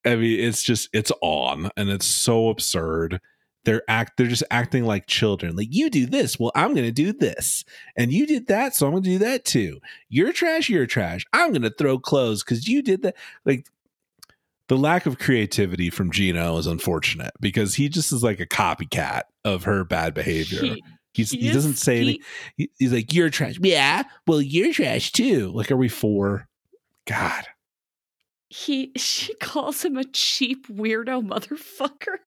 I mean, it's just it's on, and it's so absurd. They're act. They're just acting like children. Like you do this, well, I'm to do this, and you did that, so I'm to do that too. You're trash. You're trash. I'm to throw clothes because you did that. Like the lack of creativity from Gino is unfortunate because he just is like a copycat of her bad behavior. He's, he is- doesn't say he- anything. He- he's like, "You're trash." Yeah. Well, you're trash too. Like, are we four? God. he she calls him a cheap weirdo motherfucker.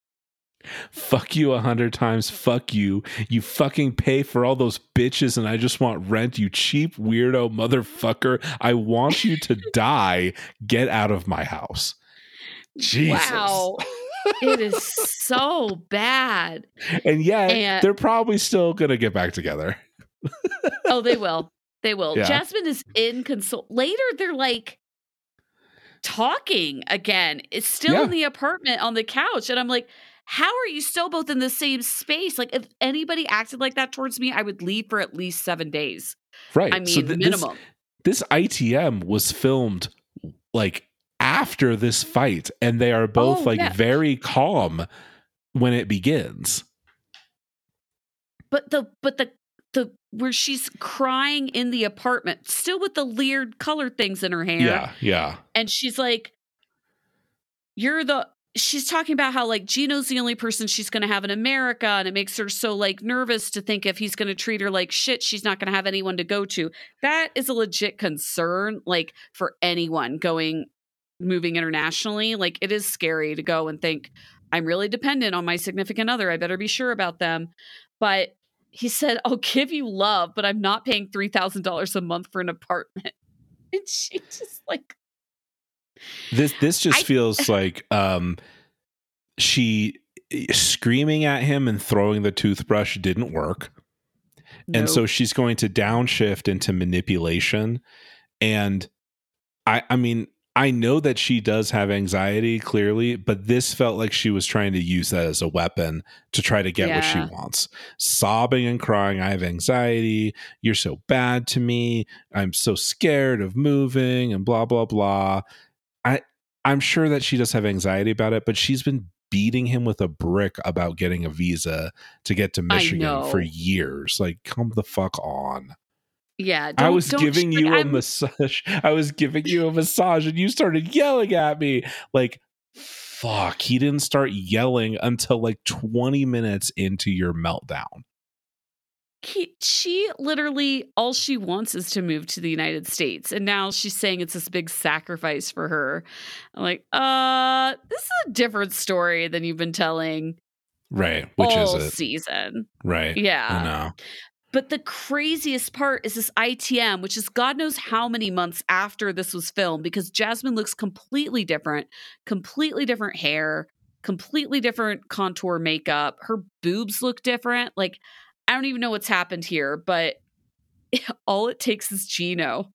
fuck you a hundred times fuck you you fucking pay for all those bitches and i just want rent you cheap weirdo motherfucker i want you to [LAUGHS] die get out of my house jesus Wow. it is so bad. and yet And- they're probably still gonna get back together Oh, they [LAUGHS] will. They will. Yeah. Jasmine is in console. Later, they're like talking again. It's still Yeah. in the apartment on the couch. And I'm like, how are you still both in the same space? Like, if anybody acted like that towards me, I would leave for at least seven days. right I mean, so th- this- minimum. this itm was filmed like after this fight and they are both Oh, like yeah. very calm when it begins but the but the the where she's crying in the apartment, still with the weird color things in her hair. yeah yeah and she's like you're the she's talking about how like Gino's the only person she's going to have in America and it makes her so like nervous to think if he's going to treat her like shit she's not going to have anyone to go to that is a legit concern like for anyone going moving internationally like it is scary to go and think I'm really dependent on my significant other I better be sure about them. But he said I'll give you love but I'm not paying $3000 a month for an apartment. [LAUGHS] And she just like This this just I- feels [LAUGHS] like um she eh, screaming at him and throwing the toothbrush didn't work. And so she's going to downshift into manipulation. And I I mean I know that she does have anxiety clearly, but this felt like she was trying to use that as a weapon to try to get what she wants. Sobbing and crying, I have anxiety. You're so bad to me. I'm so scared of moving and blah blah blah. I I'm sure that she does have anxiety about it, but she's been beating him with a brick about getting a visa to get to Michigan for years. Like, come the fuck on. Yeah, I was giving like, you a I'm- massage. [LAUGHS] I was giving you a massage and you started yelling at me. Like, fuck. He didn't start yelling until like 20 minutes into your meltdown. he, she literally all she wants is to move to the United States, and now she's saying it's this big sacrifice for her. I'm like, uh, this is a different story than you've been telling Right. Which all is it? season. Right. Yeah. But the craziest part is this ITM, which is God knows how many months after this was filmed, because Jasmine looks completely different, completely different hair, completely different contour makeup. Her boobs look different. Like, I don't even know what's happened here, but [LAUGHS] all it takes is Gino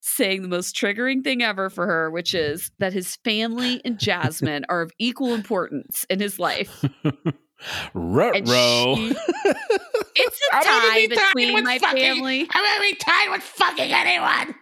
saying the most triggering thing ever for her, which is that his family and [LAUGHS] Jasmine are of equal importance in his life. [LAUGHS] Rut And row. she- [LAUGHS] It's a I'm gonna tie be tied between with my fucking- family. I'm gonna be tied with fucking anyone.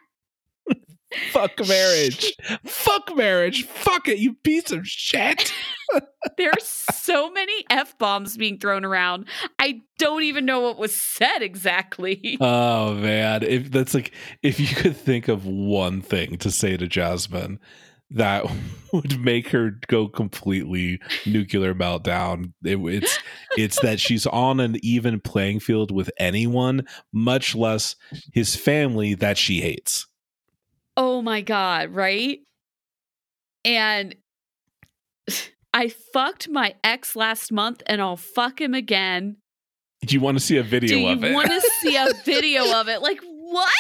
Fuck marriage. Fuck marriage. Fuck it, you piece of shit. [LAUGHS] There's so many F bombs being thrown around. I don't even know what was said exactly. [LAUGHS] Oh man, if that's like if you could think of one thing to say to Jasmine that [LAUGHS] would make her go completely nuclear meltdown, it, it's it's that [LAUGHS] she's on an even playing field with anyone, much less his family that she hates. Oh my God, right? And [SIGHS] I fucked my ex last month and I'll fuck him again. Do you want to see a video Do you of it? want to see a [LAUGHS] video of it? Like, what?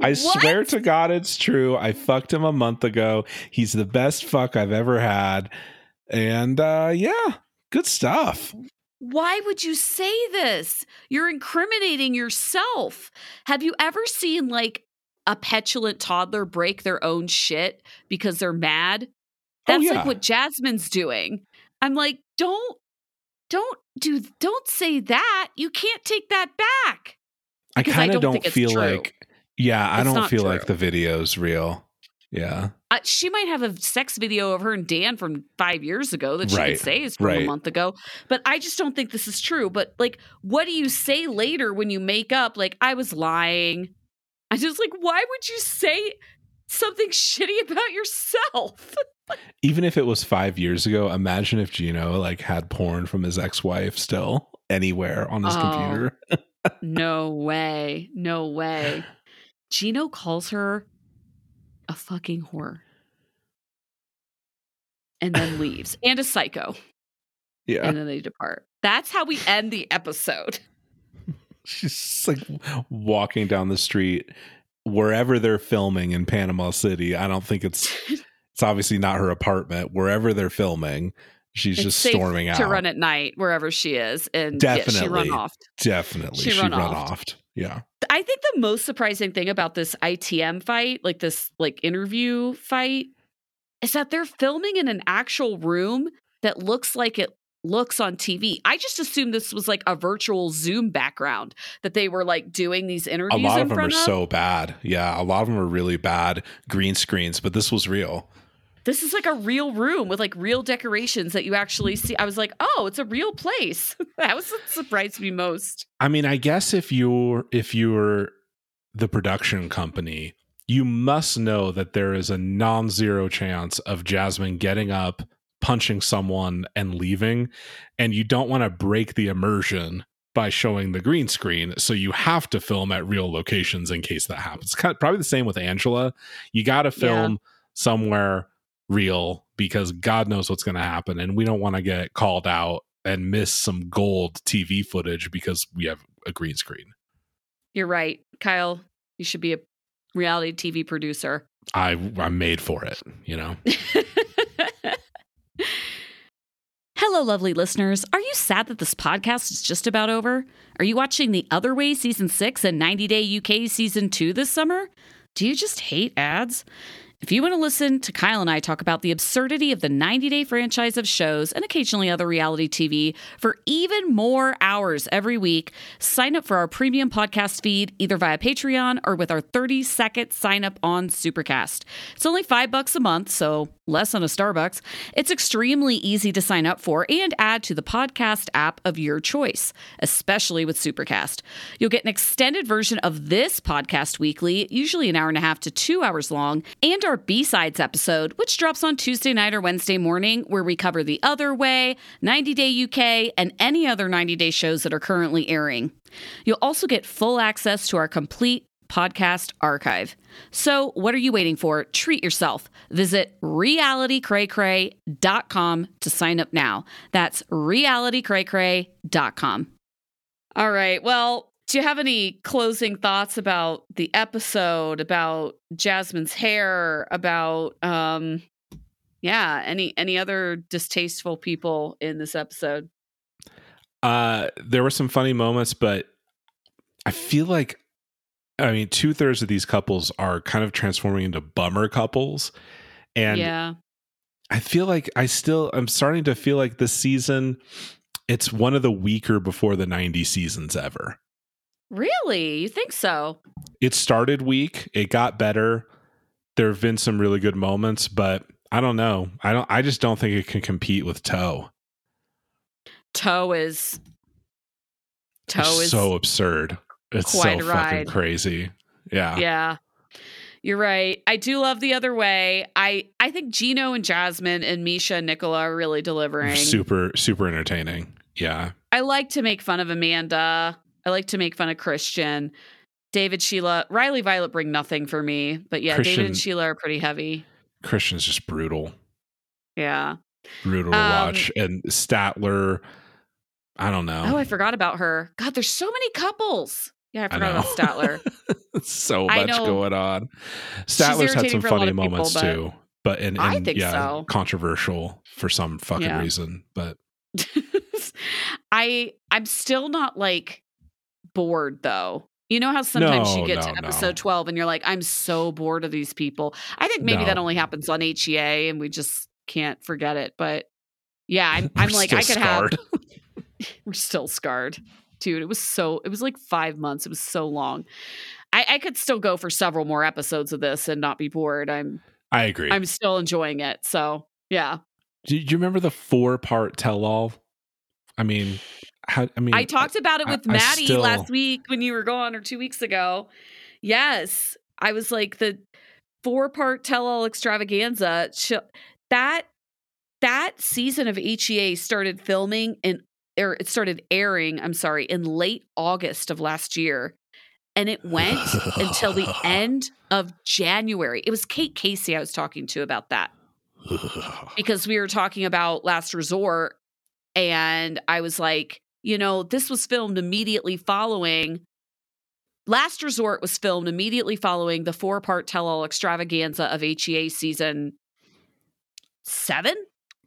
I What? swear to God, it's true. I fucked him a month ago. He's the best fuck I've ever had, and uh, yeah, good stuff. Why would you say this? You're incriminating yourself. Have you ever seen like a petulant toddler break their own shit because they're mad? That's Oh, yeah. like what Jasmine's doing. I'm like, don't don't do don't say that. You can't take that back. I kind of don't don't feel like, yeah, I It's don't feel like true. the video's real. Yeah, Uh, she might have a sex video of her and Dan from five years ago that she Right, could say is from a month ago. But I just don't think this is true. But like, what do you say later when you make up? Like, I was lying. I just like, why would you say something [LAUGHS] shitty about yourself? [LAUGHS] even if it was five years ago, imagine if Gino like had porn from his ex-wife still anywhere on his Oh. computer. [LAUGHS] no way. No way. Gino calls her a fucking whore. And then [LAUGHS] leaves. And a psycho. Yeah, And then they depart. That's how we end the episode. [LAUGHS] she's like walking down the street wherever they're filming in Panama City. I don't think it's [LAUGHS] it's obviously not her apartment. Wherever they're filming, she's It's just storming out. to run at night wherever she is, and yeah, she Definitely. run off. Definitely, She she, run run, off. Yeah, I think the most surprising thing about this ITM fight, like this like interview fight, is that they're filming in an actual room that looks like it looks on TV. I just assumed this was like a virtual Zoom background that they were like doing these interviews. a lot of them are of. so bad. Yeah, a lot of them are really bad green screens, but this was real. This is like a real room with like real decorations that you actually see. I was like, oh, it's a real place. [LAUGHS] that was what surprised me most. I mean, I guess if you're if you're the production company, you must know that there is a non-zero chance of Jasmine getting up, punching someone and leaving, and you don't want to break the immersion by showing the green screen, so you have to film at real locations in case that happens. Kind of, probably the same with Angela. You got to film somewhere real because God knows what's going to happen, and we don't want to get called out and miss some gold TV footage because we have a green screen. You're right, Kyle. You should be a reality TV producer. I I'm made for it, you know. [LAUGHS] Hello, lovely listeners. Are you sad that this podcast is just about over? Are you watching The Other Way Season 6 and 90 Day UK Season 2 this summer? Do you just hate ads? If you want to listen to Kyle and I talk about the absurdity of the 90 day franchise of shows and occasionally other reality TV for even more hours every week, sign up for our premium podcast feed either via Patreon or with our 30 second sign up on Supercast. It's only five bucks a month, so less than a Starbucks. It's extremely easy to sign up for and add to the podcast app of your choice, especially with Supercast. You'll get an extended version of this podcast weekly, usually an hour and a half to two hours long, and our B sides episode, which drops on Tuesday night or Wednesday morning, where we cover The Other Way, 90 Day UK, and any other 90 day shows that are currently airing. You'll also get full access to our complete podcast archive. So, what are you waiting for? Treat yourself. Visit realitycraycray.com to sign up now. That's realitycraycray.com. All right. Well, do you have any closing thoughts about the episode, about Jasmine's hair, about um yeah, any any other distasteful people in this episode? Uh there were some funny moments, but I feel like I mean, two thirds of these couples are kind of transforming into bummer couples. And yeah. I feel like I still, I'm starting to feel like this season, it's one of the weaker before the 90 seasons ever. Really? You think so? It started weak, it got better. There have been some really good moments, but I don't know. I don't, I just don't think it can compete with Toe. Toe is, Toe is so absurd. It's so quite a fucking ride. crazy. Yeah. Yeah. You're right. I do love the other way. I I think Gino and Jasmine and Misha and Nicola are really delivering. Super, super entertaining. Yeah. I like to make fun of Amanda. I like to make fun of Christian. David, Sheila, Riley, Violet bring nothing for me. But yeah, David and Sheila are pretty heavy. Christian's just brutal. Yeah. brutal to Um, watch. And Statler, I don't know. Oh, I forgot about her. God, there's so many couples. Yeah, I I forgot about know. Statler. [LAUGHS] so much going on. Statler's had some for a lot funny people, moments but- too, but and, I think yeah, so. controversial for some fucking Yeah. reason. But [LAUGHS] I I'm still not like bored though. You know how sometimes No, you get no, to no. episode 12 and you're like, I'm so bored of these people. I think maybe No. that only happens on HEA and we just can't forget it. But yeah, I'm, [LAUGHS] I'm like, I could scarred. have, we're still scarred. Dude, it was so, it was like five months. It was so long. I, I could still go for several more episodes of this and not be bored. I'm, I agree. I'm still enjoying it. So yeah. do, you remember the four part tell all? I mean, how, I mean, I talked about it with I Maddie still- last week when you were gone or two weeks ago. Yes. I was like the four part tell all extravaganza. That that season of HEA started filming and or it started airing, I'm sorry, in late August of last year. And it went until the [LAUGHS] end of January. It was Kate Casey I was talking to about that [LAUGHS] because we were talking about Last Resort, and I was like, you know, this was filmed immediately following. Last Resort was filmed immediately following the four part tell all extravaganza of HEA season seven.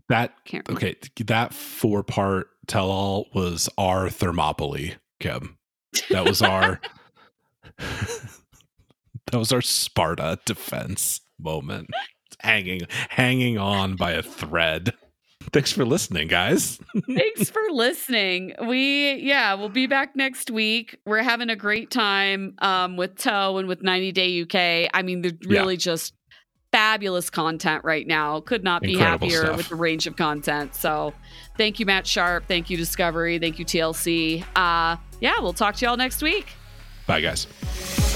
That okay. That four part tell all was our Thermopylae, Kim. That was our [LAUGHS] that was our Sparta defense moment. Hanging hanging on by a thread. Thanks for listening, guys. Thanks [LAUGHS] for listening. We yeah, we'll be back next week. We're having a great time um, with Toe and with 90 Day UK. I mean, they're Yeah. really just fabulous content right now. Could not be Incredible happier stuff. with the range of content. So, thank you, Matt Sharp. Thank you, Discovery. Thank you, TLC. Uh, yeah, we'll talk to y'all next week. Bye guys.